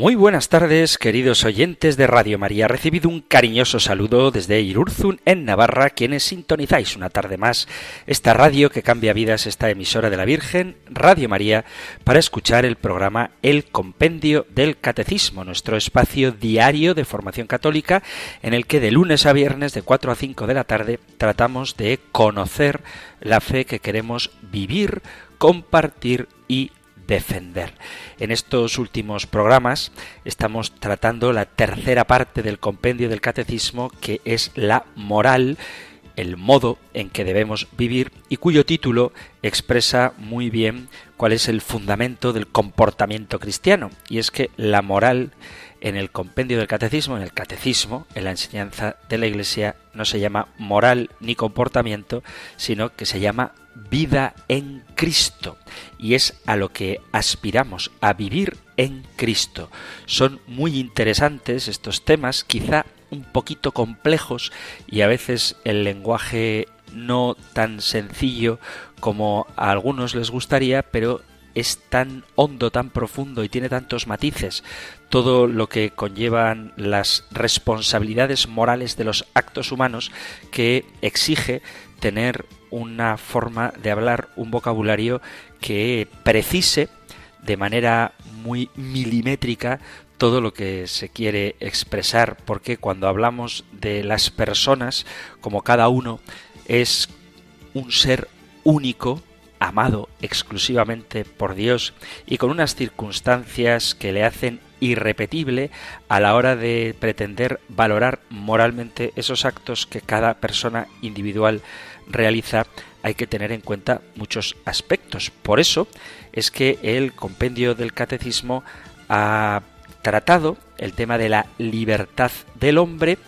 Muy buenas tardes, queridos oyentes de Radio María. Recibido un cariñoso saludo desde Irurzun, en Navarra, quienes sintonizáis una tarde más esta radio que cambia vidas, esta emisora de la Virgen, Radio María, para escuchar el programa El Compendio del Catecismo, nuestro espacio diario de formación católica, en el que de lunes a viernes, de 4 a 5 de la tarde, tratamos de conocer la fe que queremos vivir, compartir y defender. En estos últimos programas estamos tratando la tercera parte del compendio del catecismo que es la moral el modo en que debemos vivir y cuyo título expresa muy bien cuál es el fundamento del comportamiento cristiano. Y es que la moral en el compendio del catecismo, en el catecismo, en la enseñanza de la Iglesia, no se llama moral ni comportamiento, sino que se llama vida en Cristo. Y es a lo que aspiramos, a vivir en Cristo. Son muy interesantes estos temas, quizá un poquito complejos y a veces el lenguaje no tan sencillo como a algunos les gustaría, pero es tan hondo, tan profundo y tiene tantos matices, todo lo que conllevan las responsabilidades morales de los actos humanos que exige tener una forma de hablar, un vocabulario que precise de manera muy milimétrica todo lo que se quiere expresar, porque cuando hablamos de las personas, como cada uno es un ser único, amado exclusivamente por Dios y con unas circunstancias que le hacen irrepetible a la hora de pretender valorar moralmente esos actos que cada persona individual realiza, hay que tener en cuenta muchos aspectos. Por eso es que el compendio del catecismo ha tratado el tema de la libertad del hombre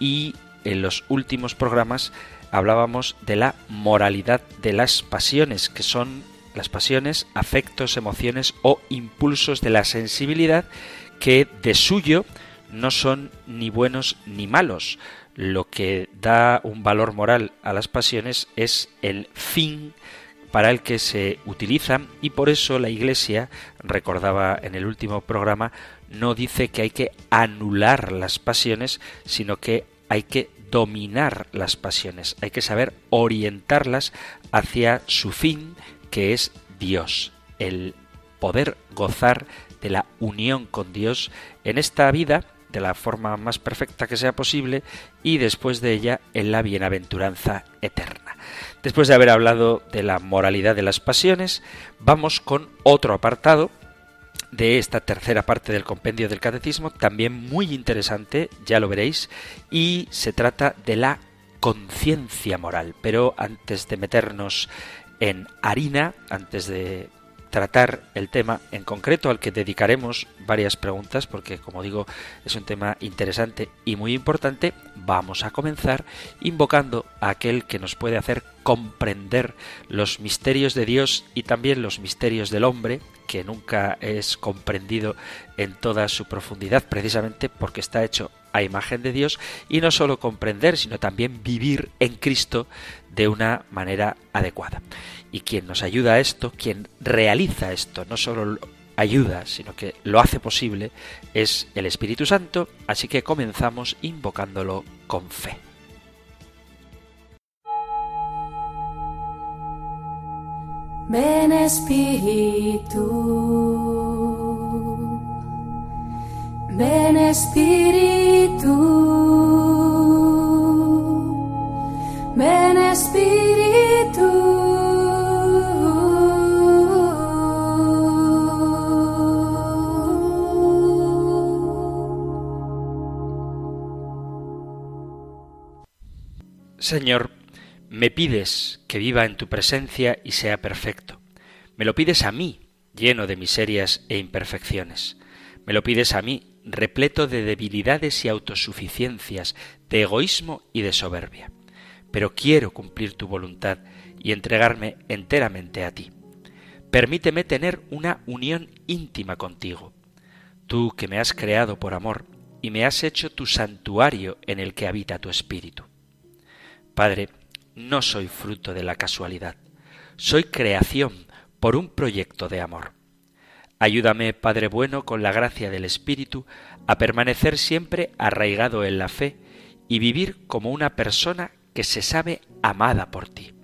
y en los últimos programas hablábamos de la moralidad de las pasiones, que son las pasiones, afectos, emociones o impulsos de la sensibilidad que de suyo no son ni buenos ni malos, lo que da un valor moral a las pasiones es el fin para el que se utilizan y por eso la Iglesia, recordaba en el último programa, no dice que hay que anular las pasiones, sino que hay que dominar las pasiones, hay que saber orientarlas hacia su fin, que es Dios, el poder gozar de la unión con Dios en esta vida de la forma más perfecta que sea posible y después de ella en la bienaventuranza eterna. Después de haber hablado de la moralidad de las pasiones, vamos con otro apartado de esta tercera parte del compendio del catecismo, también muy interesante, ya lo veréis, y se trata de la conciencia moral. Pero antes de meternos en harina, antes de tratar el tema en concreto al que dedicaremos varias preguntas porque como digo es un tema interesante y muy importante, vamos a comenzar invocando a aquel que nos puede hacer comprender los misterios de Dios y también los misterios del hombre, que nunca es comprendido en toda su profundidad precisamente porque está hecho a imagen de Dios y no solo comprender, sino también vivir en Cristo de una manera adecuada. Y quien nos ayuda a esto, quien realiza esto, no solo ayuda, sino que lo hace posible, es el Espíritu Santo, así que comenzamos invocándolo con fe. Ven Espíritu, ven Espíritu, ven Espíritu. Señor, me pides que viva en tu presencia y sea perfecto. Me lo pides a mí, lleno de miserias e imperfecciones. Me lo pides a mí, repleto de debilidades y autosuficiencias, de egoísmo y de soberbia. pero quiero cumplir tu voluntad y entregarme enteramente a ti. Permíteme tener una unión íntima contigo. Tú que me has creado por amor y me has hecho tu santuario en el que habita tu espíritu. Padre, no soy fruto de la casualidad, soy creación por un proyecto de amor. Ayúdame, Padre bueno, con la gracia del Espíritu, a permanecer siempre arraigado en la fe y vivir como una persona que se sabe amada por ti.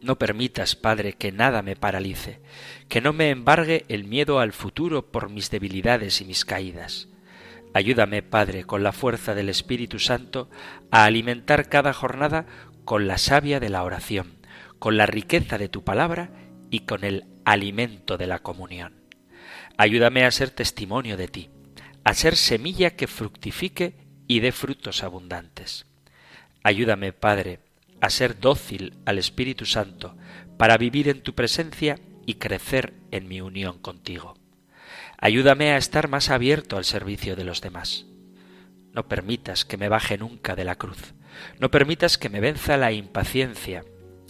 No permitas, Padre, que nada me paralice, que no me embargue el miedo al futuro por mis debilidades y mis caídas. Ayúdame, Padre, con la fuerza del Espíritu Santo, a alimentar cada jornada con la savia de la oración, con la riqueza de tu palabra y con el alimento de la comunión. Ayúdame a ser testimonio de ti, a ser semilla que fructifique y dé frutos abundantes. Ayúdame, Padre, a ser dócil al Espíritu Santo, para vivir en tu presencia y crecer en mi unión contigo. Ayúdame a estar más abierto al servicio de los demás. No permitas que me baje nunca de la cruz. No permitas que me venza la impaciencia.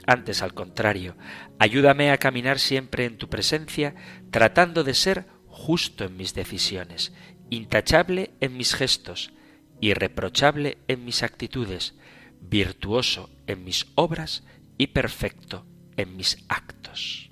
Antes, al contrario, ayúdame a caminar siempre en tu presencia, tratando de ser justo en mis decisiones, intachable en mis gestos, irreprochable en mis actitudes, virtuoso en mis obras y perfecto en mis actos.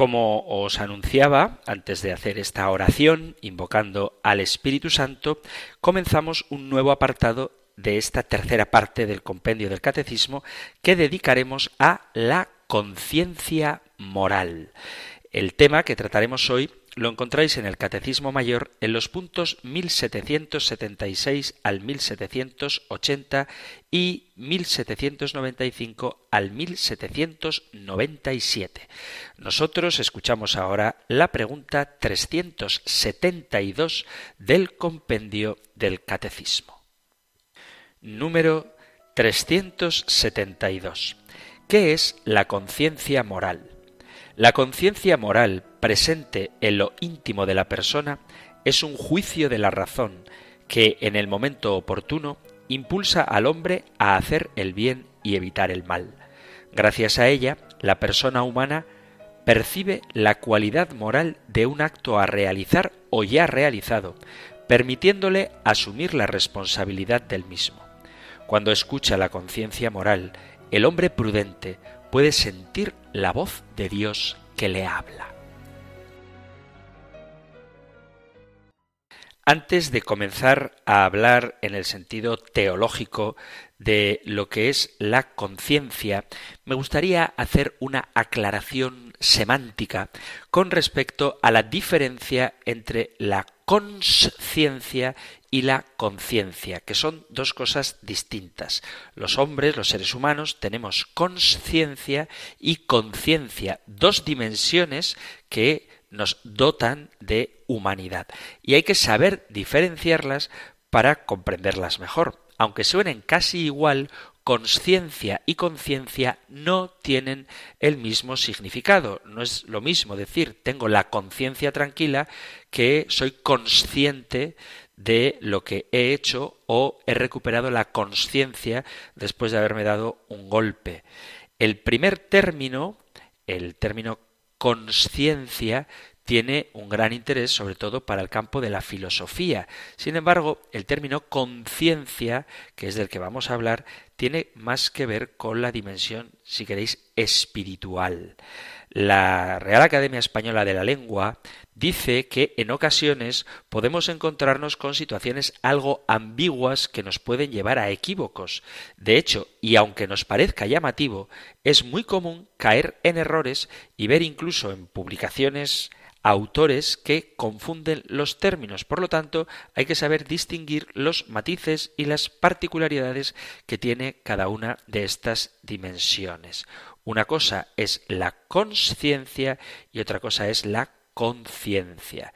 Como os anunciaba antes de hacer esta oración, invocando al Espíritu Santo, comenzamos un nuevo apartado de esta tercera parte del compendio del Catecismo que dedicaremos a la conciencia moral. El tema que trataremos hoy lo encontráis en el Catecismo Mayor en los puntos 1776 al 1780 y 1795 al 1797. Nosotros escuchamos ahora la pregunta 372 del compendio del Catecismo. Número 372. ¿Qué es la conciencia moral? La conciencia moral presente en lo íntimo de la persona es un juicio de la razón que en el momento oportuno impulsa al hombre a hacer el bien y evitar el mal. Gracias a ella, la persona humana percibe la cualidad moral de un acto a realizar o ya realizado, permitiéndole asumir la responsabilidad del mismo. Cuando escucha la conciencia moral, el hombre prudente puede sentir la voz de Dios que le habla. Antes de comenzar a hablar en el sentido teológico de lo que es la conciencia, me gustaría hacer una aclaración semántica con respecto a la diferencia entre la consciencia y la conciencia, que son dos cosas distintas. Los hombres, los seres humanos, tenemos conciencia y conciencia, dos dimensiones que nos dotan de humanidad. Y hay que saber diferenciarlas para comprenderlas mejor. Aunque suenen casi igual, conciencia y conciencia no tienen el mismo significado. No es lo mismo decir tengo la conciencia tranquila que soy consciente de lo que he hecho o he recuperado la conciencia después de haberme dado un golpe. El primer término, el término conciencia tiene un gran interés sobre todo para el campo de la filosofía. Sin embargo, el término conciencia, que es del que vamos a hablar, tiene más que ver con la dimensión, si queréis, espiritual. La Real Academia Española de la Lengua dice que en ocasiones podemos encontrarnos con situaciones algo ambiguas que nos pueden llevar a equívocos. De hecho, y aunque nos parezca llamativo, es muy común caer en errores y ver incluso en publicaciones autores que confunden los términos. Por lo tanto, hay que saber distinguir los matices y las particularidades que tiene cada una de estas dimensiones. Una cosa es la conciencia y otra cosa es la conciencia.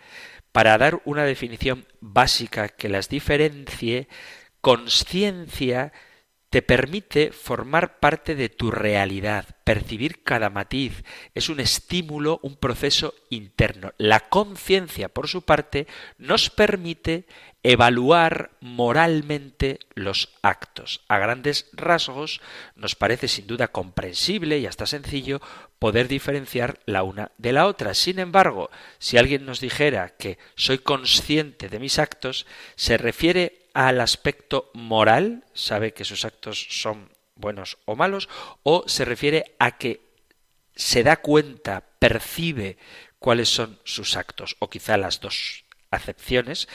Para dar una definición básica que las diferencie, conciencia te permite formar parte de tu realidad, percibir cada matiz. Es un estímulo, un proceso interno. La conciencia, por su parte, nos permite evaluar moralmente los actos. A grandes rasgos nos parece sin duda comprensible y hasta sencillo poder diferenciar la una de la otra. Sin embargo, si alguien nos dijera que soy consciente de mis actos, se refiere al aspecto moral, sabe que sus actos son buenos o malos, o se refiere a que se da cuenta, percibe cuáles son sus actos, o quizá las dos acepciones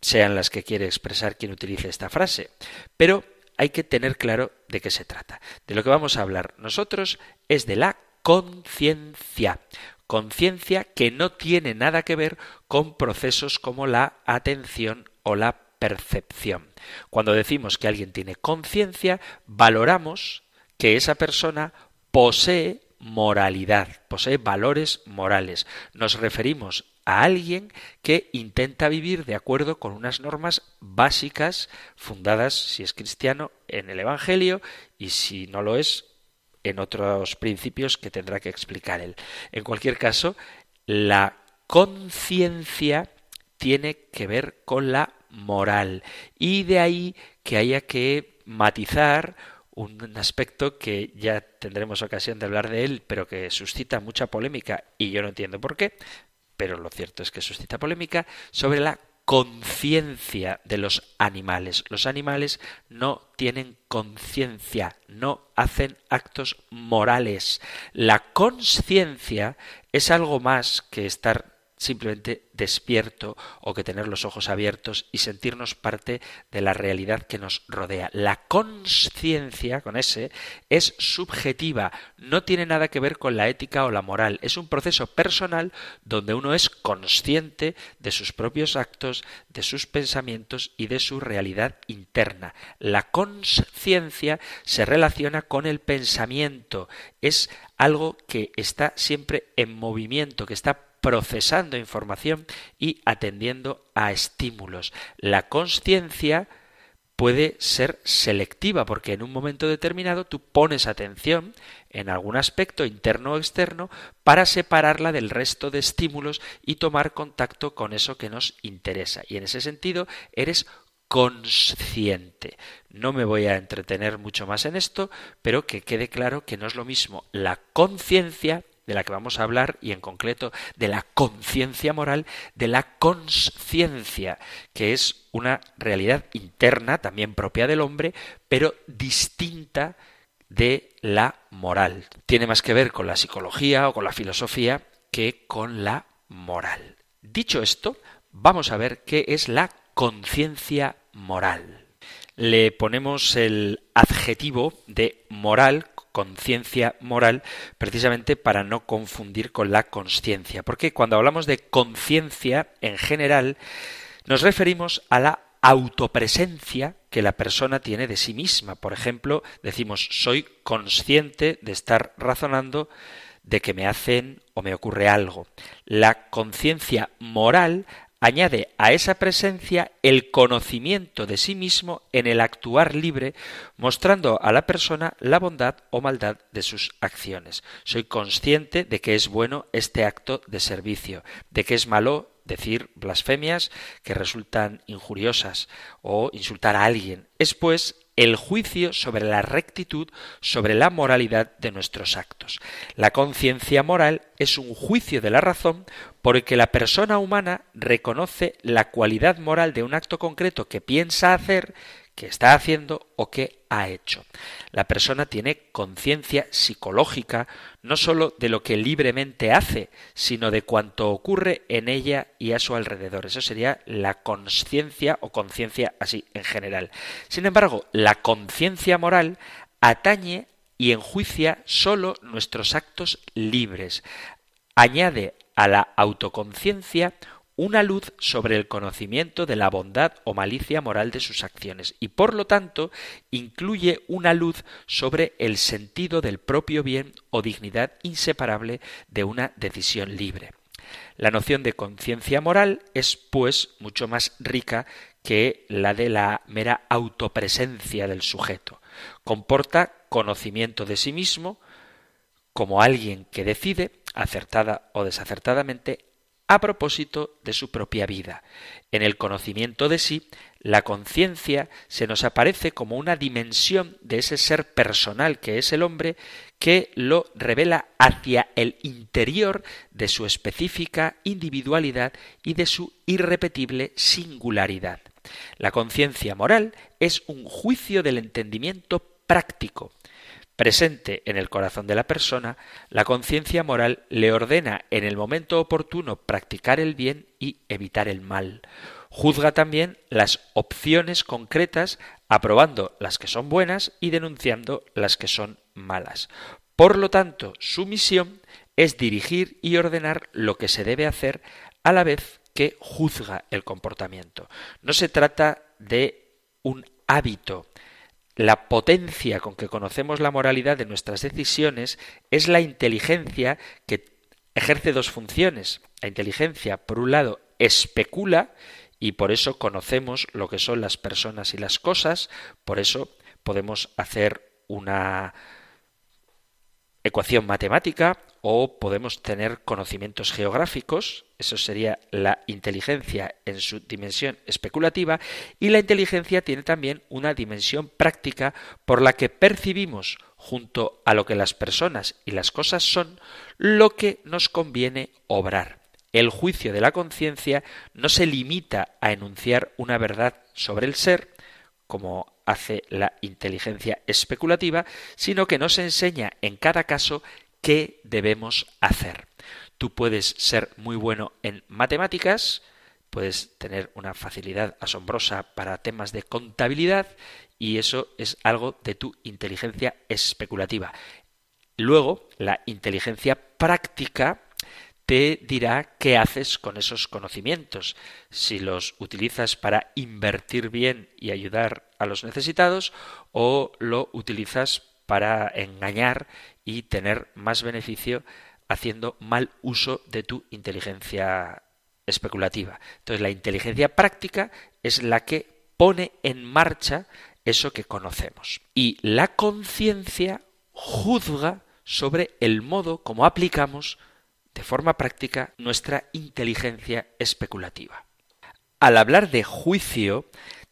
sean las que quiere expresar quien utilice esta frase. Pero hay que tener claro de qué se trata. De lo que vamos a hablar nosotros es de la conciencia. Conciencia que no tiene nada que ver con procesos como la atención o la percepción. Cuando decimos que alguien tiene conciencia, valoramos que esa persona posee moralidad, posee valores morales. Nos referimos a alguien que intenta vivir de acuerdo con unas normas básicas fundadas, si es cristiano, en el Evangelio y si no lo es, en otros principios que tendrá que explicar él. En cualquier caso, la conciencia tiene que ver con la moral. Y de ahí que haya que matizar un aspecto que ya tendremos ocasión de hablar de él, pero que suscita mucha polémica y yo no entiendo por qué, pero lo cierto es que suscita polémica sobre la conciencia de los animales. Los animales no tienen conciencia, no hacen actos morales. La conciencia es algo más que estar simplemente despierto o que tener los ojos abiertos y sentirnos parte de la realidad que nos rodea. La conciencia, con ese, es subjetiva, no tiene nada que ver con la ética o la moral, es un proceso personal donde uno es consciente de sus propios actos, de sus pensamientos y de su realidad interna. La conciencia se relaciona con el pensamiento, es algo que está siempre en movimiento, que está procesando información y atendiendo a estímulos. La conciencia puede ser selectiva porque en un momento determinado tú pones atención en algún aspecto interno o externo para separarla del resto de estímulos y tomar contacto con eso que nos interesa. Y en ese sentido eres consciente. No me voy a entretener mucho más en esto, pero que quede claro que no es lo mismo la conciencia de la que vamos a hablar y en concreto de la conciencia moral, de la conciencia, que es una realidad interna, también propia del hombre, pero distinta de la moral. Tiene más que ver con la psicología o con la filosofía que con la moral. Dicho esto, vamos a ver qué es la conciencia moral. Le ponemos el adjetivo de moral conciencia moral precisamente para no confundir con la conciencia. Porque cuando hablamos de conciencia en general, nos referimos a la autopresencia que la persona tiene de sí misma. Por ejemplo, decimos soy consciente de estar razonando de que me hacen o me ocurre algo. La conciencia moral añade a esa presencia el conocimiento de sí mismo en el actuar libre, mostrando a la persona la bondad o maldad de sus acciones. Soy consciente de que es bueno este acto de servicio, de que es malo decir blasfemias que resultan injuriosas o insultar a alguien. Es pues el juicio sobre la rectitud, sobre la moralidad de nuestros actos. La conciencia moral es un juicio de la razón porque la persona humana reconoce la cualidad moral de un acto concreto que piensa hacer que está haciendo o que ha hecho. La persona tiene conciencia psicológica no sólo de lo que libremente hace, sino de cuanto ocurre en ella y a su alrededor. Eso sería la conciencia o conciencia así en general. Sin embargo, la conciencia moral atañe y enjuicia sólo nuestros actos libres. Añade a la autoconciencia una luz sobre el conocimiento de la bondad o malicia moral de sus acciones y por lo tanto incluye una luz sobre el sentido del propio bien o dignidad inseparable de una decisión libre. La noción de conciencia moral es, pues, mucho más rica que la de la mera autopresencia del sujeto. Comporta conocimiento de sí mismo como alguien que decide, acertada o desacertadamente, a propósito de su propia vida. En el conocimiento de sí, la conciencia se nos aparece como una dimensión de ese ser personal que es el hombre que lo revela hacia el interior de su específica individualidad y de su irrepetible singularidad. La conciencia moral es un juicio del entendimiento práctico, presente en el corazón de la persona, la conciencia moral le ordena en el momento oportuno practicar el bien y evitar el mal. Juzga también las opciones concretas, aprobando las que son buenas y denunciando las que son malas. Por lo tanto, su misión es dirigir y ordenar lo que se debe hacer a la vez que juzga el comportamiento. No se trata de un hábito, la potencia con que conocemos la moralidad de nuestras decisiones es la inteligencia que ejerce dos funciones. La inteligencia, por un lado, especula y por eso conocemos lo que son las personas y las cosas, por eso podemos hacer una ecuación matemática o podemos tener conocimientos geográficos, eso sería la inteligencia en su dimensión especulativa, y la inteligencia tiene también una dimensión práctica por la que percibimos junto a lo que las personas y las cosas son lo que nos conviene obrar. El juicio de la conciencia no se limita a enunciar una verdad sobre el ser, como hace la inteligencia especulativa, sino que nos enseña en cada caso qué debemos hacer. Tú puedes ser muy bueno en matemáticas, puedes tener una facilidad asombrosa para temas de contabilidad y eso es algo de tu inteligencia especulativa. Luego, la inteligencia práctica te dirá qué haces con esos conocimientos, si los utilizas para invertir bien y ayudar a los necesitados o lo utilizas para engañar y tener más beneficio haciendo mal uso de tu inteligencia especulativa. Entonces la inteligencia práctica es la que pone en marcha eso que conocemos. Y la conciencia juzga sobre el modo como aplicamos de forma práctica nuestra inteligencia especulativa. Al hablar de juicio,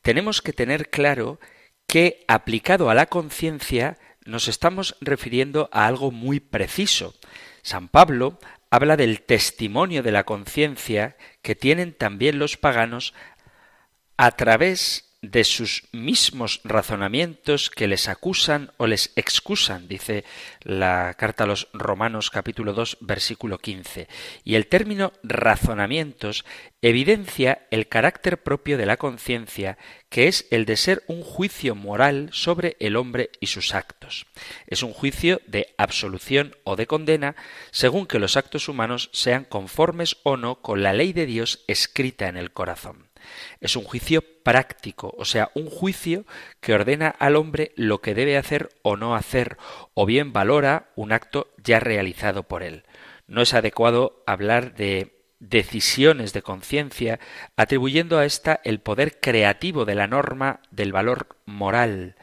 tenemos que tener claro que aplicado a la conciencia nos estamos refiriendo a algo muy preciso. San Pablo habla del testimonio de la conciencia que tienen también los paganos a través de sus mismos razonamientos que les acusan o les excusan, dice la carta a los Romanos capítulo 2 versículo 15. Y el término razonamientos evidencia el carácter propio de la conciencia, que es el de ser un juicio moral sobre el hombre y sus actos. Es un juicio de absolución o de condena, según que los actos humanos sean conformes o no con la ley de Dios escrita en el corazón. Es un juicio práctico, o sea, un juicio que ordena al hombre lo que debe hacer o no hacer, o bien valora un acto ya realizado por él. No es adecuado hablar de decisiones de conciencia atribuyendo a ésta el poder creativo de la norma del valor moral.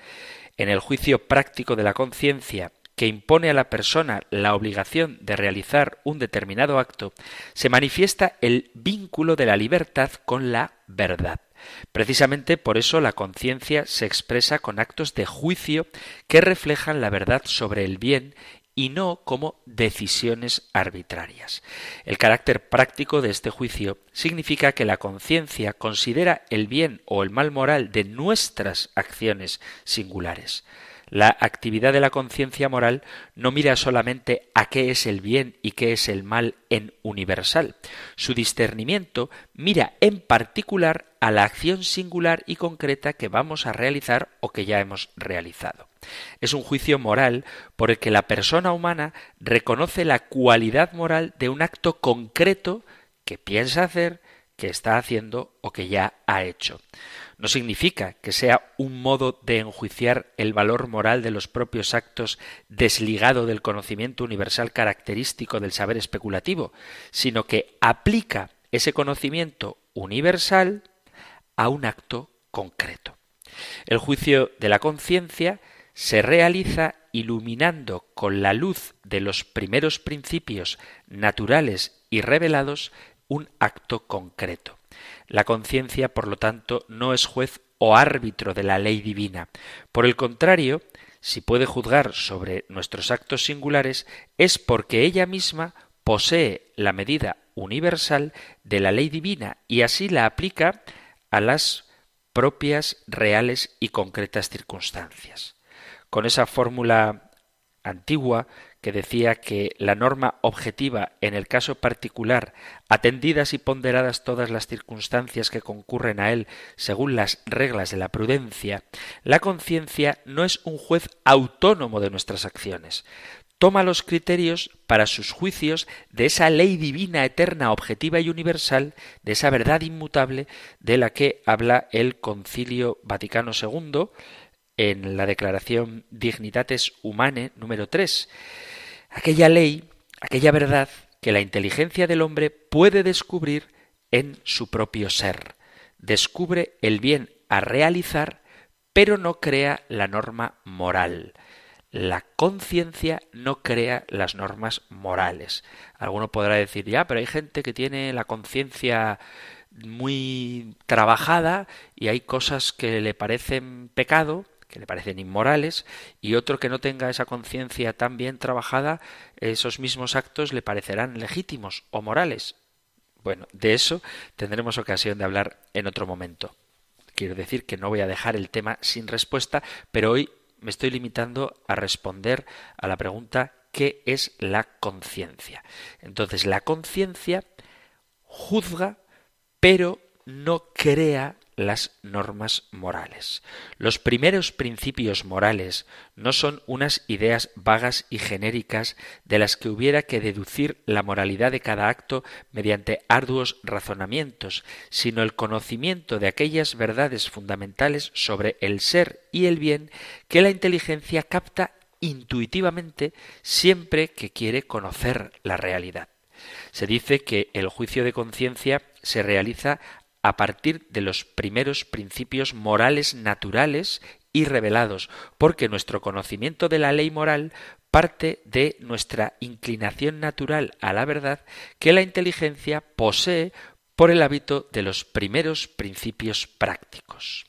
En el juicio práctico de la conciencia que impone a la persona la obligación de realizar un determinado acto, se manifiesta el vínculo de la libertad con la verdad. Precisamente por eso la conciencia se expresa con actos de juicio que reflejan la verdad sobre el bien y no como decisiones arbitrarias. El carácter práctico de este juicio significa que la conciencia considera el bien o el mal moral de nuestras acciones singulares. La actividad de la conciencia moral no mira solamente a qué es el bien y qué es el mal en universal. Su discernimiento mira en particular a la acción singular y concreta que vamos a realizar o que ya hemos realizado. Es un juicio moral por el que la persona humana reconoce la cualidad moral de un acto concreto que piensa hacer, que está haciendo o que ya ha hecho. No significa que sea un modo de enjuiciar el valor moral de los propios actos desligado del conocimiento universal característico del saber especulativo, sino que aplica ese conocimiento universal a un acto concreto. El juicio de la conciencia se realiza iluminando con la luz de los primeros principios naturales y revelados un acto concreto. La conciencia, por lo tanto, no es juez o árbitro de la ley divina. Por el contrario, si puede juzgar sobre nuestros actos singulares, es porque ella misma posee la medida universal de la ley divina y así la aplica a las propias reales y concretas circunstancias. Con esa fórmula antigua que decía que la norma objetiva en el caso particular, atendidas y ponderadas todas las circunstancias que concurren a él según las reglas de la prudencia, la conciencia no es un juez autónomo de nuestras acciones. Toma los criterios para sus juicios de esa ley divina, eterna, objetiva y universal, de esa verdad inmutable de la que habla el Concilio Vaticano II en la Declaración Dignitates Humanae número 3 aquella ley, aquella verdad que la inteligencia del hombre puede descubrir en su propio ser. Descubre el bien a realizar, pero no crea la norma moral. La conciencia no crea las normas morales. Alguno podrá decir, ya, pero hay gente que tiene la conciencia muy trabajada y hay cosas que le parecen pecado que le parecen inmorales, y otro que no tenga esa conciencia tan bien trabajada, esos mismos actos le parecerán legítimos o morales. Bueno, de eso tendremos ocasión de hablar en otro momento. Quiero decir que no voy a dejar el tema sin respuesta, pero hoy me estoy limitando a responder a la pregunta ¿qué es la conciencia? Entonces, la conciencia juzga, pero no crea las normas morales. Los primeros principios morales no son unas ideas vagas y genéricas de las que hubiera que deducir la moralidad de cada acto mediante arduos razonamientos, sino el conocimiento de aquellas verdades fundamentales sobre el ser y el bien que la inteligencia capta intuitivamente siempre que quiere conocer la realidad. Se dice que el juicio de conciencia se realiza a partir de los primeros principios morales naturales y revelados, porque nuestro conocimiento de la ley moral parte de nuestra inclinación natural a la verdad que la inteligencia posee por el hábito de los primeros principios prácticos.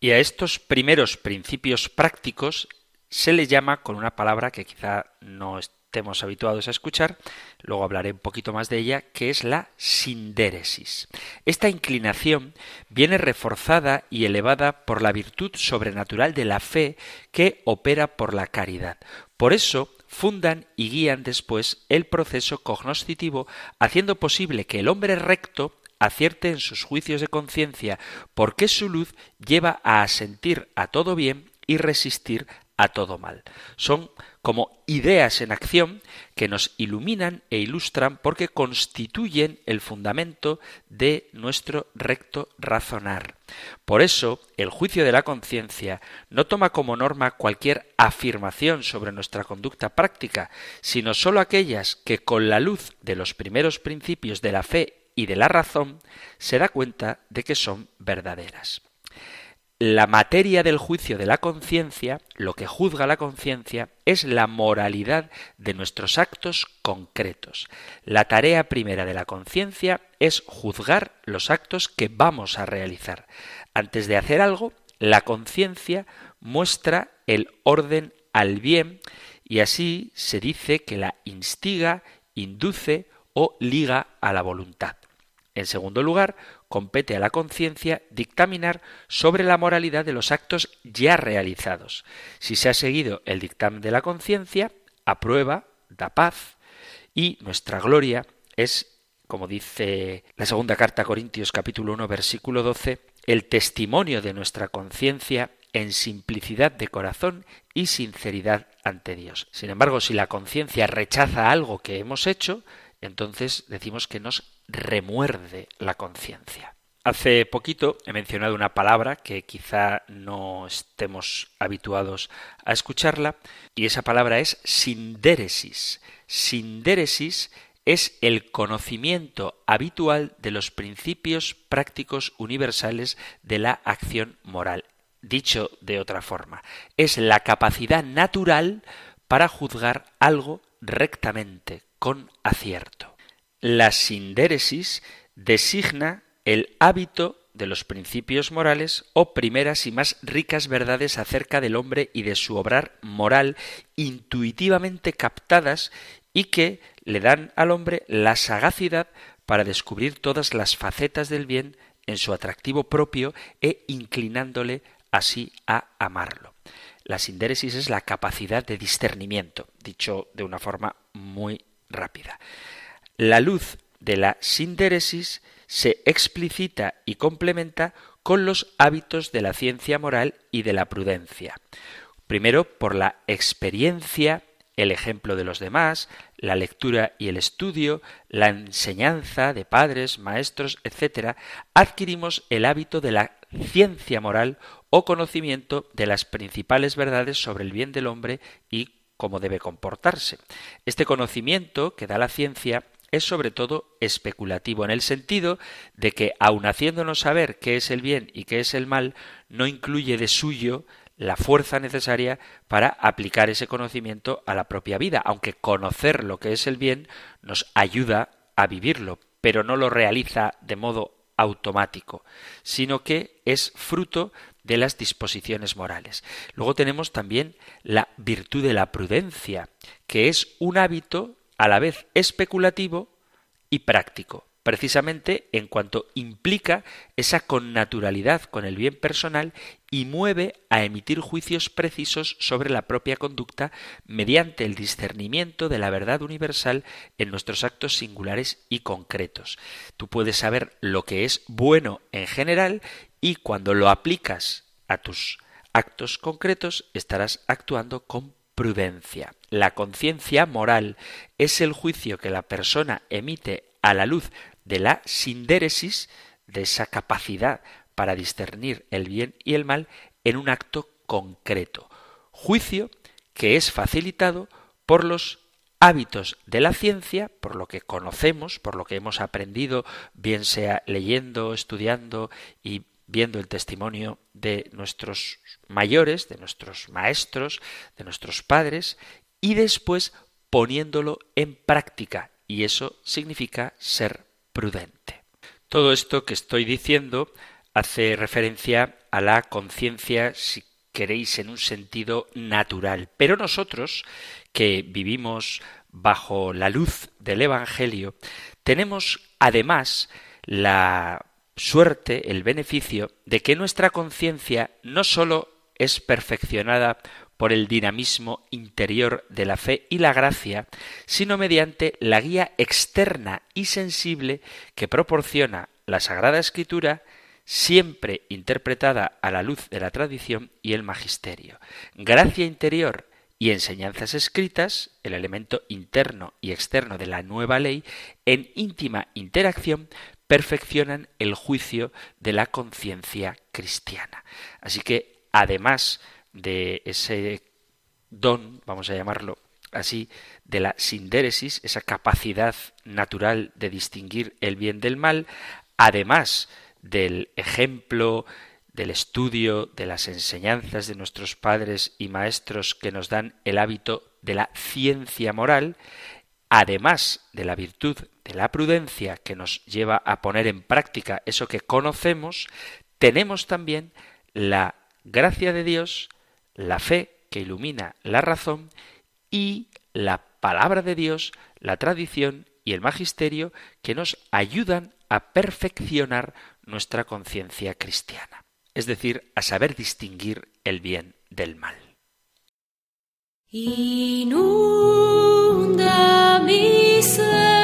Y a estos primeros principios prácticos se le llama con una palabra que quizá no estemos habituados a escuchar, luego hablaré un poquito más de ella, que es la sindéresis. Esta inclinación viene reforzada y elevada por la virtud sobrenatural de la fe que opera por la caridad. Por eso fundan y guían después el proceso cognoscitivo, haciendo posible que el hombre recto acierte en sus juicios de conciencia, porque su luz lleva a asentir a todo bien y resistir a todo mal. Son como ideas en acción que nos iluminan e ilustran porque constituyen el fundamento de nuestro recto razonar. Por eso, el juicio de la conciencia no toma como norma cualquier afirmación sobre nuestra conducta práctica, sino sólo aquellas que con la luz de los primeros principios de la fe y de la razón se da cuenta de que son verdaderas la materia del juicio de la conciencia, lo que juzga la conciencia, es la moralidad de nuestros actos concretos. La tarea primera de la conciencia es juzgar los actos que vamos a realizar. Antes de hacer algo, la conciencia muestra el orden al bien y así se dice que la instiga, induce o liga a la voluntad. En segundo lugar, compete a la conciencia dictaminar sobre la moralidad de los actos ya realizados. Si se ha seguido el dictamen de la conciencia, aprueba, da paz, y nuestra gloria es, como dice la segunda carta a Corintios capítulo 1 versículo 12, el testimonio de nuestra conciencia en simplicidad de corazón y sinceridad ante Dios. Sin embargo, si la conciencia rechaza algo que hemos hecho, entonces decimos que nos remuerde la conciencia. Hace poquito he mencionado una palabra que quizá no estemos habituados a escucharla y esa palabra es sindéresis. Sindéresis es el conocimiento habitual de los principios prácticos universales de la acción moral. Dicho de otra forma, es la capacidad natural para juzgar algo rectamente, con acierto. La sindéresis designa el hábito de los principios morales o primeras y más ricas verdades acerca del hombre y de su obrar moral intuitivamente captadas y que le dan al hombre la sagacidad para descubrir todas las facetas del bien en su atractivo propio e inclinándole así a amarlo. La sindéresis es la capacidad de discernimiento, dicho de una forma muy rápida. La luz de la sindéresis se explicita y complementa con los hábitos de la ciencia moral y de la prudencia. Primero, por la experiencia, el ejemplo de los demás, la lectura y el estudio, la enseñanza de padres, maestros, etc., adquirimos el hábito de la ciencia moral o conocimiento de las principales verdades sobre el bien del hombre y cómo debe comportarse. Este conocimiento que da la ciencia es sobre todo especulativo en el sentido de que, aun haciéndonos saber qué es el bien y qué es el mal, no incluye de suyo la fuerza necesaria para aplicar ese conocimiento a la propia vida, aunque conocer lo que es el bien nos ayuda a vivirlo, pero no lo realiza de modo automático, sino que es fruto de las disposiciones morales. Luego tenemos también la virtud de la prudencia, que es un hábito a la vez especulativo y práctico, precisamente en cuanto implica esa connaturalidad con el bien personal y mueve a emitir juicios precisos sobre la propia conducta mediante el discernimiento de la verdad universal en nuestros actos singulares y concretos. Tú puedes saber lo que es bueno en general y cuando lo aplicas a tus actos concretos estarás actuando con prudencia. La conciencia moral es el juicio que la persona emite a la luz de la sindéresis, de esa capacidad para discernir el bien y el mal en un acto concreto. Juicio que es facilitado por los hábitos de la ciencia, por lo que conocemos, por lo que hemos aprendido, bien sea leyendo, estudiando y viendo el testimonio de nuestros mayores, de nuestros maestros, de nuestros padres, y después poniéndolo en práctica. Y eso significa ser prudente. Todo esto que estoy diciendo hace referencia a la conciencia, si queréis, en un sentido natural. Pero nosotros, que vivimos bajo la luz del Evangelio, tenemos además la suerte, el beneficio de que nuestra conciencia no sólo es perfeccionada por el dinamismo interior de la fe y la gracia, sino mediante la guía externa y sensible que proporciona la Sagrada Escritura, siempre interpretada a la luz de la tradición y el magisterio. Gracia interior y enseñanzas escritas, el elemento interno y externo de la nueva ley, en íntima interacción, perfeccionan el juicio de la conciencia cristiana. Así que, además de ese don, vamos a llamarlo así, de la sindéresis, esa capacidad natural de distinguir el bien del mal, además del ejemplo, del estudio, de las enseñanzas de nuestros padres y maestros que nos dan el hábito de la ciencia moral, además de la virtud de la prudencia que nos lleva a poner en práctica eso que conocemos, tenemos también la gracia de Dios, la fe que ilumina la razón y la palabra de Dios, la tradición y el magisterio que nos ayudan a perfeccionar nuestra conciencia cristiana, es decir, a saber distinguir el bien del mal. Inunda mi ser,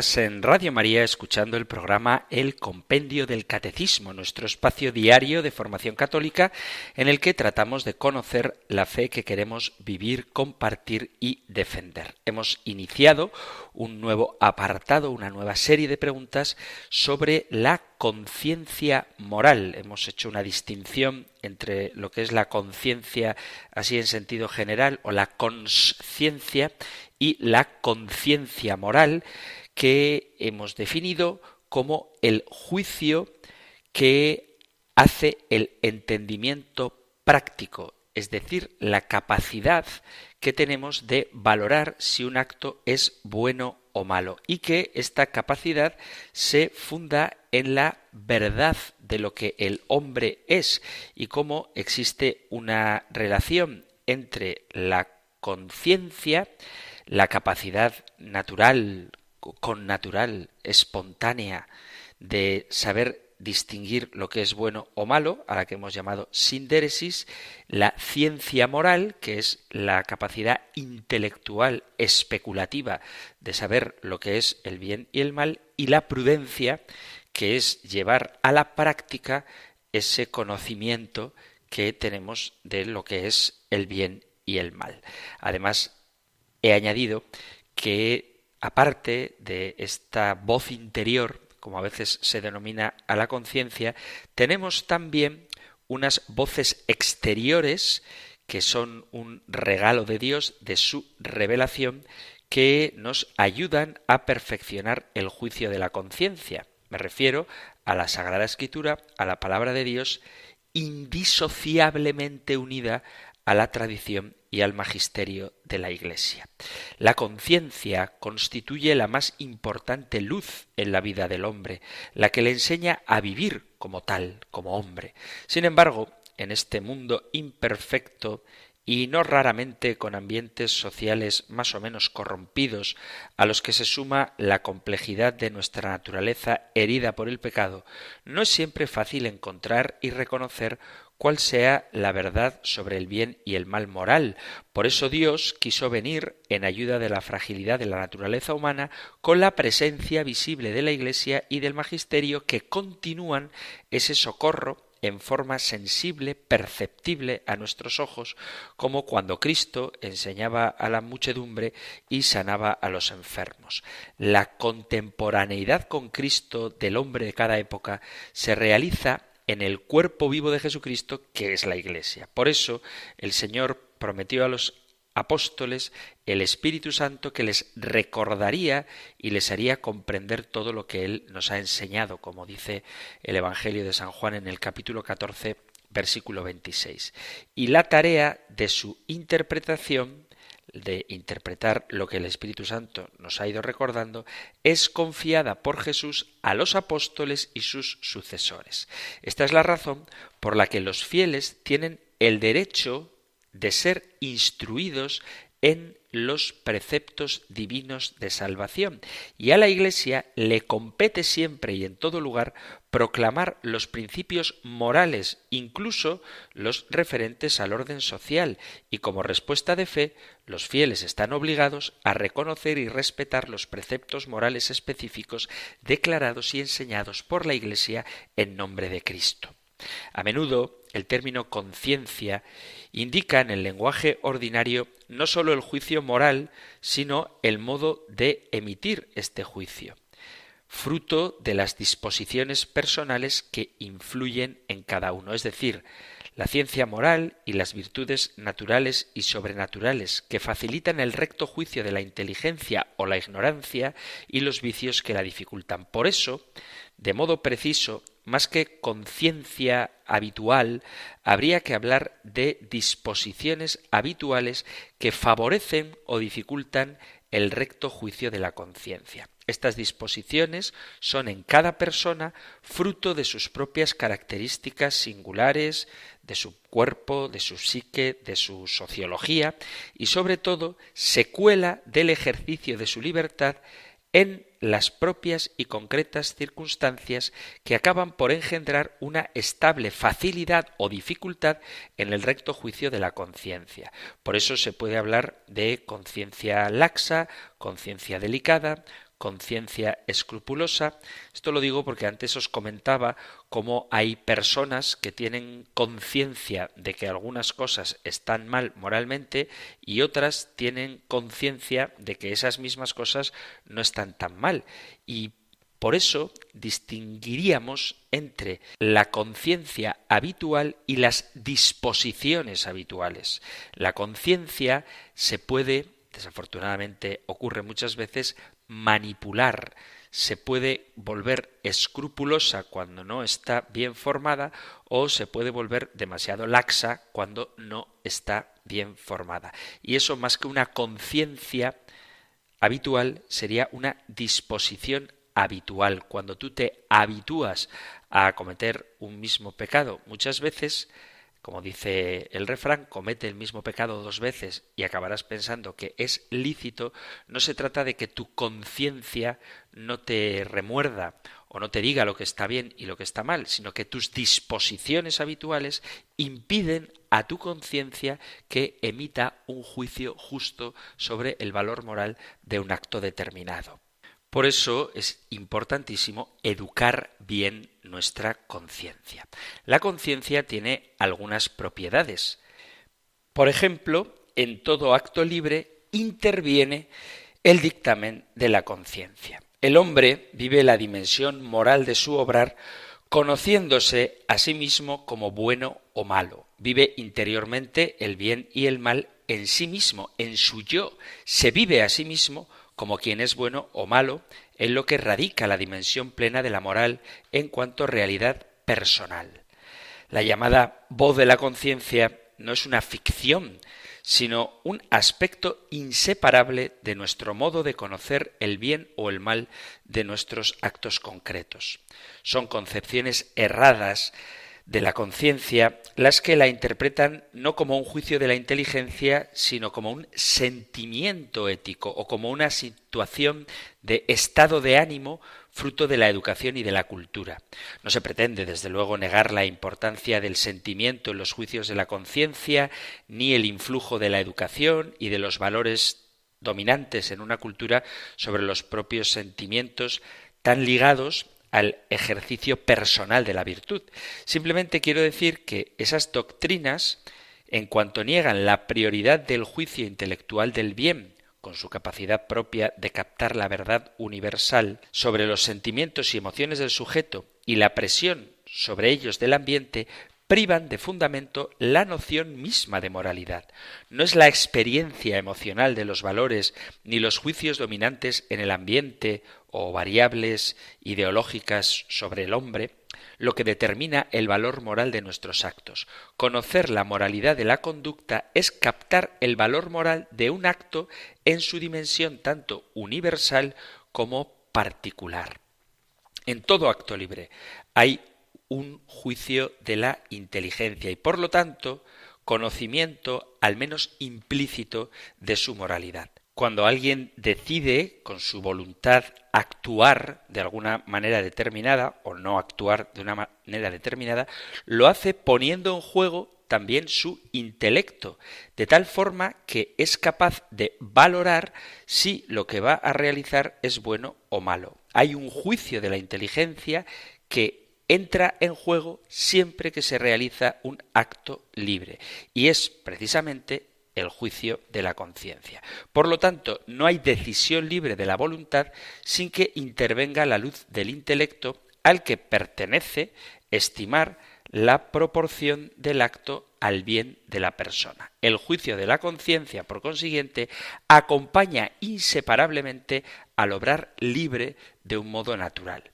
En Radio María escuchando el programa El Compendio del Catecismo, nuestro espacio diario de formación católica en el que tratamos de conocer la fe que queremos vivir, compartir y defender. Hemos iniciado un nuevo apartado, una nueva serie de preguntas sobre la conciencia moral. Hemos hecho una distinción entre lo que es la conciencia así en sentido general o la consciencia y la conciencia moral que hemos definido como el juicio que hace el entendimiento práctico, es decir, la capacidad que tenemos de valorar si un acto es bueno o malo y que esta capacidad se funda en la verdad de lo que el hombre es y cómo existe una relación entre la conciencia, la capacidad natural, con natural, espontánea, de saber distinguir lo que es bueno o malo, a la que hemos llamado sindéresis, la ciencia moral, que es la capacidad intelectual especulativa de saber lo que es el bien y el mal, y la prudencia, que es llevar a la práctica ese conocimiento que tenemos de lo que es el bien y el mal. Además, he añadido que aparte de esta voz interior, como a veces se denomina a la conciencia, tenemos también unas voces exteriores que son un regalo de Dios, de su revelación, que nos ayudan a perfeccionar el juicio de la conciencia. Me refiero a la Sagrada Escritura, a la palabra de Dios indisociablemente unida a la tradición y al magisterio de la Iglesia. La conciencia constituye la más importante luz en la vida del hombre, la que le enseña a vivir como tal, como hombre. Sin embargo, en este mundo imperfecto y no raramente con ambientes sociales más o menos corrompidos, a los que se suma la complejidad de nuestra naturaleza herida por el pecado, no es siempre fácil encontrar y reconocer cuál sea la verdad sobre el bien y el mal moral. Por eso Dios quiso venir en ayuda de la fragilidad de la naturaleza humana con la presencia visible de la Iglesia y del Magisterio que continúan ese socorro en forma sensible, perceptible a nuestros ojos, como cuando Cristo enseñaba a la muchedumbre y sanaba a los enfermos. La contemporaneidad con Cristo del hombre de cada época se realiza en el cuerpo vivo de Jesucristo, que es la Iglesia. Por eso el Señor prometió a los apóstoles el Espíritu Santo que les recordaría y les haría comprender todo lo que Él nos ha enseñado, como dice el Evangelio de San Juan en el capítulo 14, versículo 26. Y la tarea de su interpretación de interpretar lo que el Espíritu Santo nos ha ido recordando, es confiada por Jesús a los apóstoles y sus sucesores. Esta es la razón por la que los fieles tienen el derecho de ser instruidos en los preceptos divinos de salvación. Y a la Iglesia le compete siempre y en todo lugar proclamar los principios morales, incluso los referentes al orden social, y como respuesta de fe, los fieles están obligados a reconocer y respetar los preceptos morales específicos declarados y enseñados por la Iglesia en nombre de Cristo. A menudo el término conciencia indica en el lenguaje ordinario no sólo el juicio moral, sino el modo de emitir este juicio, fruto de las disposiciones personales que influyen en cada uno, es decir, la ciencia moral y las virtudes naturales y sobrenaturales que facilitan el recto juicio de la inteligencia o la ignorancia y los vicios que la dificultan. Por eso, de modo preciso, más que conciencia habitual, habría que hablar de disposiciones habituales que favorecen o dificultan el recto juicio de la conciencia. Estas disposiciones son en cada persona fruto de sus propias características singulares, de su cuerpo, de su psique, de su sociología y sobre todo secuela del ejercicio de su libertad en las propias y concretas circunstancias que acaban por engendrar una estable facilidad o dificultad en el recto juicio de la conciencia. Por eso se puede hablar de conciencia laxa, conciencia delicada, conciencia escrupulosa. Esto lo digo porque antes os comentaba cómo hay personas que tienen conciencia de que algunas cosas están mal moralmente y otras tienen conciencia de que esas mismas cosas no están tan mal. Y por eso distinguiríamos entre la conciencia habitual y las disposiciones habituales. La conciencia se puede, desafortunadamente ocurre muchas veces, manipular, se puede volver escrupulosa cuando no está bien formada o se puede volver demasiado laxa cuando no está bien formada. Y eso más que una conciencia habitual sería una disposición habitual. Cuando tú te habitúas a cometer un mismo pecado muchas veces, como dice el refrán, comete el mismo pecado dos veces y acabarás pensando que es lícito, no se trata de que tu conciencia no te remuerda o no te diga lo que está bien y lo que está mal, sino que tus disposiciones habituales impiden a tu conciencia que emita un juicio justo sobre el valor moral de un acto determinado. Por eso es importantísimo educar bien nuestra conciencia. La conciencia tiene algunas propiedades. Por ejemplo, en todo acto libre interviene el dictamen de la conciencia. El hombre vive la dimensión moral de su obrar conociéndose a sí mismo como bueno o malo. Vive interiormente el bien y el mal en sí mismo, en su yo. Se vive a sí mismo como quien es bueno o malo, en lo que radica la dimensión plena de la moral en cuanto realidad personal. La llamada voz de la conciencia no es una ficción, sino un aspecto inseparable de nuestro modo de conocer el bien o el mal de nuestros actos concretos. Son concepciones erradas de la conciencia las que la interpretan no como un juicio de la inteligencia, sino como un sentimiento ético o como una situación de estado de ánimo fruto de la educación y de la cultura. No se pretende, desde luego, negar la importancia del sentimiento en los juicios de la conciencia, ni el influjo de la educación y de los valores dominantes en una cultura sobre los propios sentimientos tan ligados al ejercicio personal de la virtud. Simplemente quiero decir que esas doctrinas, en cuanto niegan la prioridad del juicio intelectual del bien, con su capacidad propia de captar la verdad universal sobre los sentimientos y emociones del sujeto y la presión sobre ellos del ambiente, privan de fundamento la noción misma de moralidad. No es la experiencia emocional de los valores ni los juicios dominantes en el ambiente o variables ideológicas sobre el hombre lo que determina el valor moral de nuestros actos. Conocer la moralidad de la conducta es captar el valor moral de un acto en su dimensión tanto universal como particular. En todo acto libre hay un juicio de la inteligencia y por lo tanto conocimiento al menos implícito de su moralidad cuando alguien decide con su voluntad actuar de alguna manera determinada o no actuar de una manera determinada, lo hace poniendo en juego también su intelecto, de tal forma que es capaz de valorar si lo que va a realizar es bueno o malo. Hay un juicio de la inteligencia que entra en juego siempre que se realiza un acto libre y es precisamente el juicio de la conciencia. Por lo tanto, no hay decisión libre de la voluntad sin que intervenga la luz del intelecto al que pertenece estimar la proporción del acto al bien de la persona. El juicio de la conciencia, por consiguiente, acompaña inseparablemente al obrar libre de un modo natural.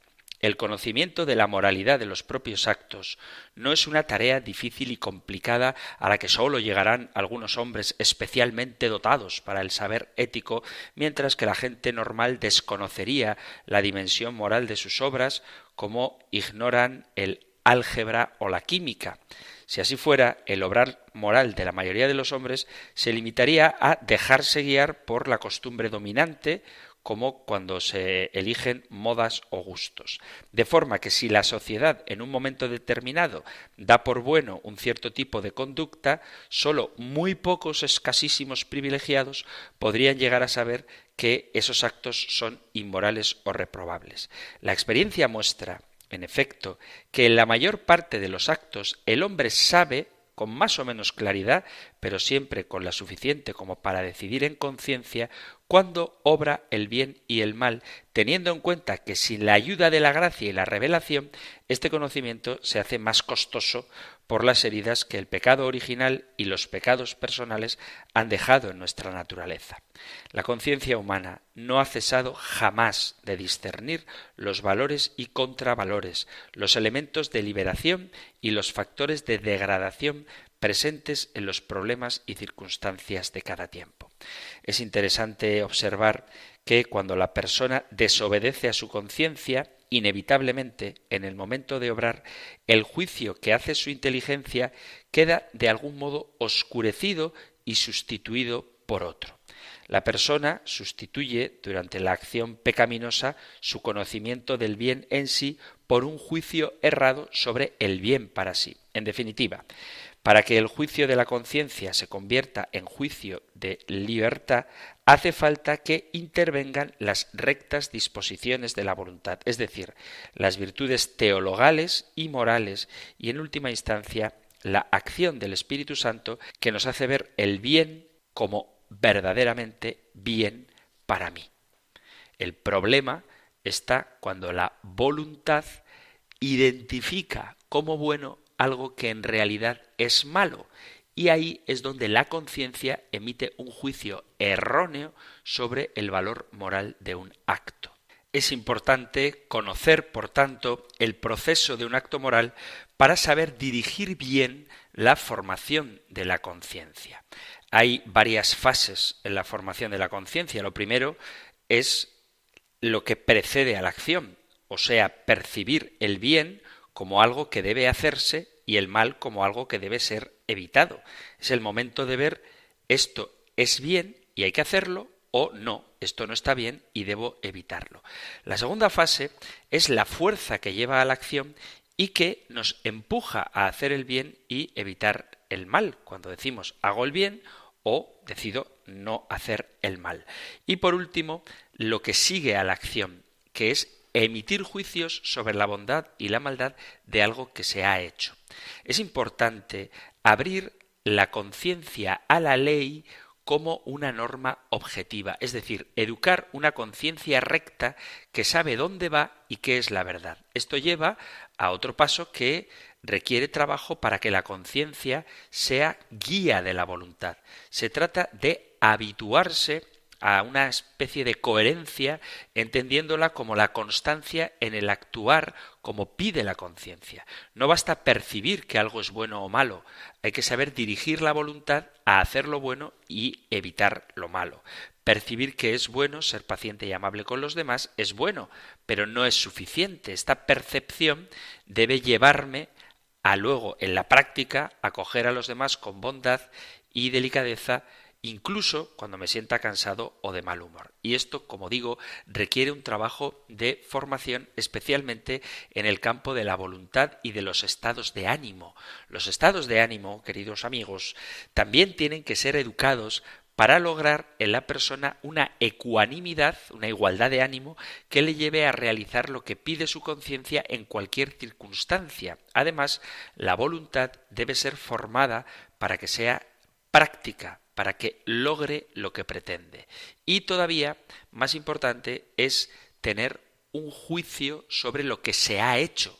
El conocimiento de la moralidad de los propios actos no es una tarea difícil y complicada a la que sólo llegarán algunos hombres especialmente dotados para el saber ético, mientras que la gente normal desconocería la dimensión moral de sus obras como ignoran el álgebra o la química. Si así fuera, el obrar moral de la mayoría de los hombres se limitaría a dejarse guiar por la costumbre dominante como cuando se eligen modas o gustos. De forma que si la sociedad en un momento determinado da por bueno un cierto tipo de conducta, sólo muy pocos escasísimos privilegiados podrían llegar a saber que esos actos son inmorales o reprobables. La experiencia muestra, en efecto, que en la mayor parte de los actos el hombre sabe con más o menos claridad, pero siempre con la suficiente como para decidir en conciencia cuándo obra el bien y el mal, teniendo en cuenta que sin la ayuda de la gracia y la revelación, este conocimiento se hace más costoso por las heridas que el pecado original y los pecados personales han dejado en nuestra naturaleza. La conciencia humana no ha cesado jamás de discernir los valores y contravalores, los elementos de liberación y los factores de degradación presentes en los problemas y circunstancias de cada tiempo. Es interesante observar que cuando la persona desobedece a su conciencia, inevitablemente, en el momento de obrar, el juicio que hace su inteligencia queda de algún modo oscurecido y sustituido por otro. La persona sustituye durante la acción pecaminosa su conocimiento del bien en sí por un juicio errado sobre el bien para sí. En definitiva, para que el juicio de la conciencia se convierta en juicio de libertad, hace falta que intervengan las rectas disposiciones de la voluntad, es decir, las virtudes teologales y morales, y en última instancia la acción del Espíritu Santo que nos hace ver el bien como verdaderamente bien para mí. El problema está cuando la voluntad identifica como bueno algo que en realidad es malo. Y ahí es donde la conciencia emite un juicio erróneo sobre el valor moral de un acto. Es importante conocer, por tanto, el proceso de un acto moral para saber dirigir bien la formación de la conciencia. Hay varias fases en la formación de la conciencia. Lo primero es lo que precede a la acción, o sea, percibir el bien como algo que debe hacerse y el mal como algo que debe ser evitado. Es el momento de ver esto es bien y hay que hacerlo o no, esto no está bien y debo evitarlo. La segunda fase es la fuerza que lleva a la acción y que nos empuja a hacer el bien y evitar el mal, cuando decimos hago el bien o decido no hacer el mal. Y por último, lo que sigue a la acción, que es emitir juicios sobre la bondad y la maldad de algo que se ha hecho. Es importante abrir la conciencia a la ley como una norma objetiva, es decir, educar una conciencia recta que sabe dónde va y qué es la verdad. Esto lleva a otro paso que requiere trabajo para que la conciencia sea guía de la voluntad. Se trata de habituarse a una especie de coherencia, entendiéndola como la constancia en el actuar como pide la conciencia. No basta percibir que algo es bueno o malo, hay que saber dirigir la voluntad a hacer lo bueno y evitar lo malo. Percibir que es bueno, ser paciente y amable con los demás, es bueno, pero no es suficiente. Esta percepción debe llevarme a luego, en la práctica, acoger a los demás con bondad y delicadeza, incluso cuando me sienta cansado o de mal humor. Y esto, como digo, requiere un trabajo de formación especialmente en el campo de la voluntad y de los estados de ánimo. Los estados de ánimo, queridos amigos, también tienen que ser educados para lograr en la persona una ecuanimidad, una igualdad de ánimo que le lleve a realizar lo que pide su conciencia en cualquier circunstancia. Además, la voluntad debe ser formada para que sea práctica, para que logre lo que pretende. Y todavía más importante es tener un juicio sobre lo que se ha hecho.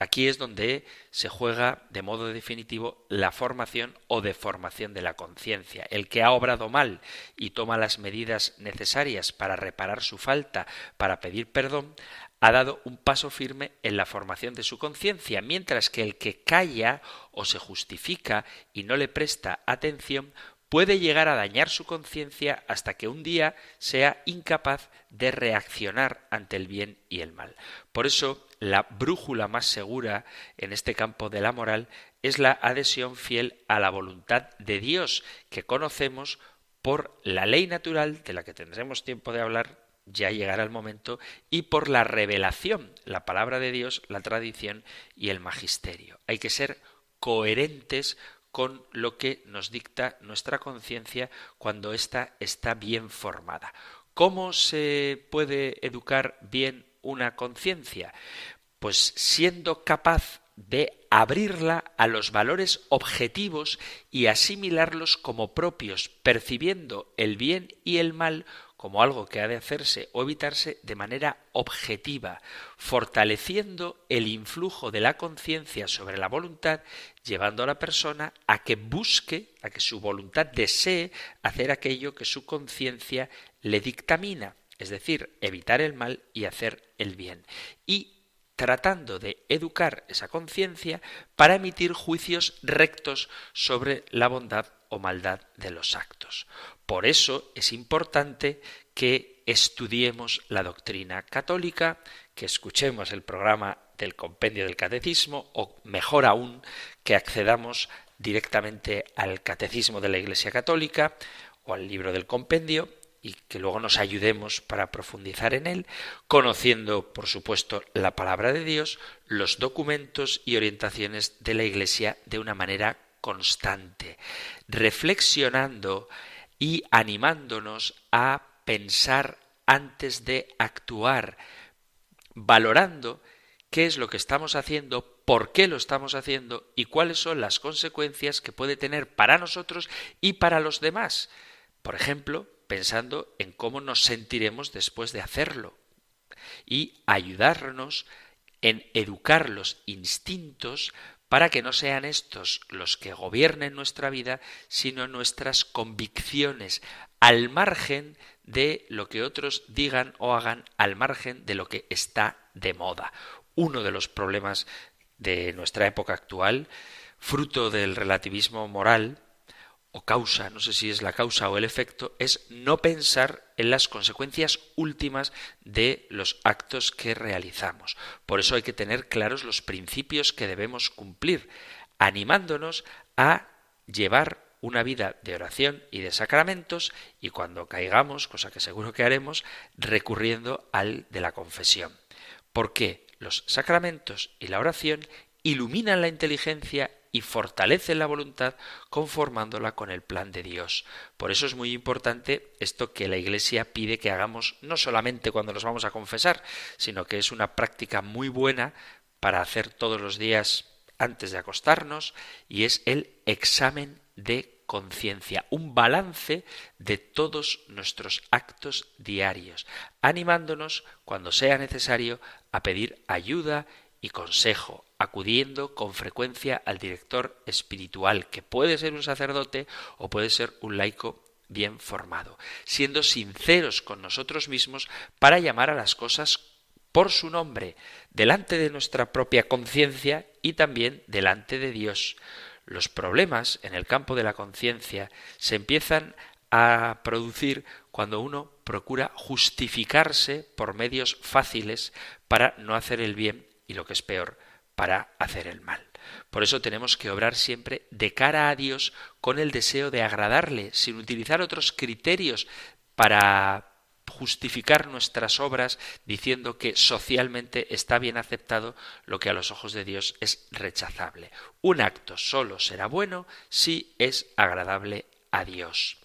Aquí es donde se juega de modo definitivo la formación o deformación de la conciencia. El que ha obrado mal y toma las medidas necesarias para reparar su falta, para pedir perdón, ha dado un paso firme en la formación de su conciencia, mientras que el que calla o se justifica y no le presta atención puede llegar a dañar su conciencia hasta que un día sea incapaz de reaccionar ante el bien y el mal. Por eso, la brújula más segura en este campo de la moral es la adhesión fiel a la voluntad de Dios que conocemos por la ley natural, de la que tendremos tiempo de hablar, ya llegará el momento, y por la revelación, la palabra de Dios, la tradición y el magisterio. Hay que ser coherentes con lo que nos dicta nuestra conciencia cuando ésta está bien formada. ¿Cómo se puede educar bien una conciencia? Pues siendo capaz de abrirla a los valores objetivos y asimilarlos como propios, percibiendo el bien y el mal como algo que ha de hacerse o evitarse de manera objetiva, fortaleciendo el influjo de la conciencia sobre la voluntad, llevando a la persona a que busque, a que su voluntad desee hacer aquello que su conciencia le dictamina, es decir, evitar el mal y hacer el bien. Y tratando de educar esa conciencia para emitir juicios rectos sobre la bondad o maldad de los actos. Por eso es importante que estudiemos la doctrina católica, que escuchemos el programa del compendio del catecismo o mejor aún que accedamos directamente al catecismo de la Iglesia Católica o al libro del compendio y que luego nos ayudemos para profundizar en él, conociendo, por supuesto, la palabra de Dios, los documentos y orientaciones de la Iglesia de una manera constante, reflexionando y animándonos a pensar antes de actuar, valorando qué es lo que estamos haciendo, por qué lo estamos haciendo y cuáles son las consecuencias que puede tener para nosotros y para los demás. Por ejemplo, pensando en cómo nos sentiremos después de hacerlo y ayudarnos en educar los instintos para que no sean estos los que gobiernen nuestra vida, sino nuestras convicciones, al margen de lo que otros digan o hagan al margen de lo que está de moda. Uno de los problemas de nuestra época actual, fruto del relativismo moral, o causa, no sé si es la causa o el efecto, es no pensar en las consecuencias últimas de los actos que realizamos. Por eso hay que tener claros los principios que debemos cumplir, animándonos a llevar una vida de oración y de sacramentos y cuando caigamos, cosa que seguro que haremos, recurriendo al de la confesión. Porque los sacramentos y la oración iluminan la inteligencia y fortalece la voluntad conformándola con el plan de Dios. Por eso es muy importante esto que la Iglesia pide que hagamos no solamente cuando nos vamos a confesar, sino que es una práctica muy buena para hacer todos los días antes de acostarnos y es el examen de conciencia, un balance de todos nuestros actos diarios, animándonos cuando sea necesario a pedir ayuda y consejo, acudiendo con frecuencia al director espiritual, que puede ser un sacerdote o puede ser un laico bien formado, siendo sinceros con nosotros mismos para llamar a las cosas por su nombre, delante de nuestra propia conciencia y también delante de Dios. Los problemas en el campo de la conciencia se empiezan a producir cuando uno procura justificarse por medios fáciles para no hacer el bien y lo que es peor, para hacer el mal. Por eso tenemos que obrar siempre de cara a Dios con el deseo de agradarle, sin utilizar otros criterios para justificar nuestras obras diciendo que socialmente está bien aceptado lo que a los ojos de Dios es rechazable. Un acto solo será bueno si es agradable a Dios,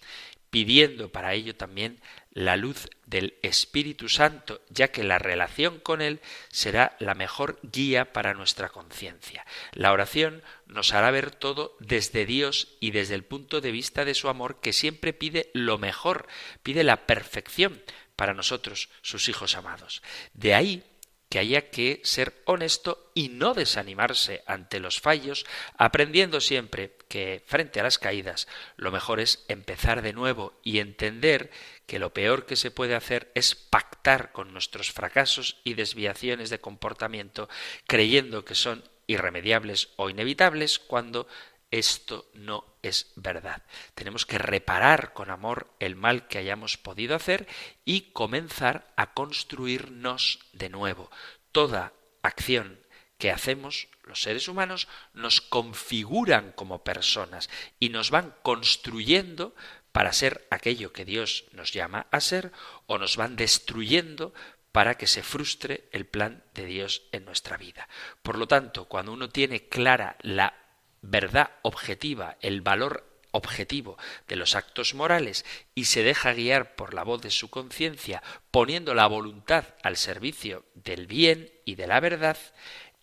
pidiendo para ello también la luz del Espíritu Santo, ya que la relación con Él será la mejor guía para nuestra conciencia. La oración nos hará ver todo desde Dios y desde el punto de vista de su amor, que siempre pide lo mejor, pide la perfección para nosotros, sus hijos amados. De ahí que haya que ser honesto y no desanimarse ante los fallos, aprendiendo siempre que frente a las caídas lo mejor es empezar de nuevo y entender que lo peor que se puede hacer es pactar con nuestros fracasos y desviaciones de comportamiento, creyendo que son irremediables o inevitables cuando esto no es verdad. Tenemos que reparar con amor el mal que hayamos podido hacer y comenzar a construirnos de nuevo. Toda acción que hacemos los seres humanos nos configuran como personas y nos van construyendo para ser aquello que Dios nos llama a ser o nos van destruyendo para que se frustre el plan de Dios en nuestra vida. Por lo tanto, cuando uno tiene clara la verdad objetiva, el valor objetivo de los actos morales y se deja guiar por la voz de su conciencia, poniendo la voluntad al servicio del bien y de la verdad,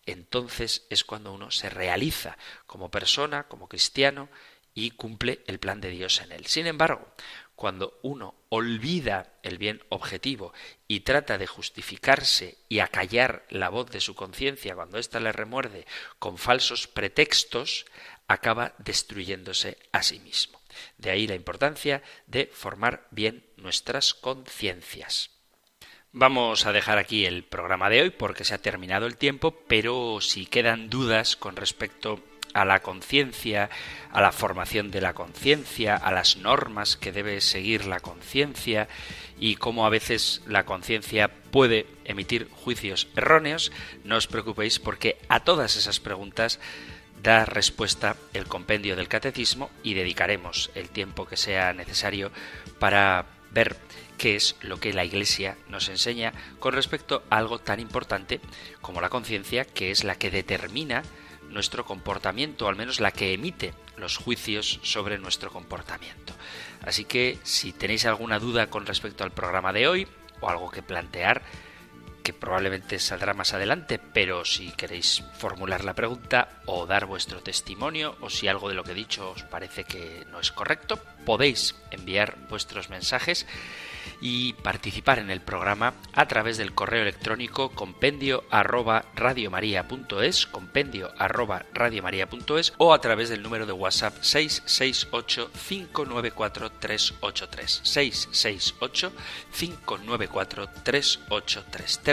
entonces es cuando uno se realiza como persona, como cristiano, y cumple el plan de Dios en él. Sin embargo, cuando uno olvida el bien objetivo y trata de justificarse y acallar la voz de su conciencia cuando ésta le remuerde con falsos pretextos, acaba destruyéndose a sí mismo. De ahí la importancia de formar bien nuestras conciencias. Vamos a dejar aquí el programa de hoy porque se ha terminado el tiempo, pero si quedan dudas con respecto a la conciencia, a la formación de la conciencia, a las normas que debe seguir la conciencia y cómo a veces la conciencia puede emitir juicios erróneos, no os preocupéis porque a todas esas preguntas da respuesta el compendio del catecismo y dedicaremos el tiempo que sea necesario para ver qué es lo que la Iglesia nos enseña con respecto a algo tan importante como la conciencia, que es la que determina nuestro comportamiento, al menos la que emite los juicios sobre nuestro comportamiento. Así que si tenéis alguna duda con respecto al programa de hoy o algo que plantear, que probablemente saldrá más adelante, pero si queréis formular la pregunta o dar vuestro testimonio o si algo de lo que he dicho os parece que no es correcto, podéis enviar vuestros mensajes y participar en el programa a través del correo electrónico compendio arroba radiomaria.es, compendio arroba o a través del número de WhatsApp 668 594 383 668 594 383.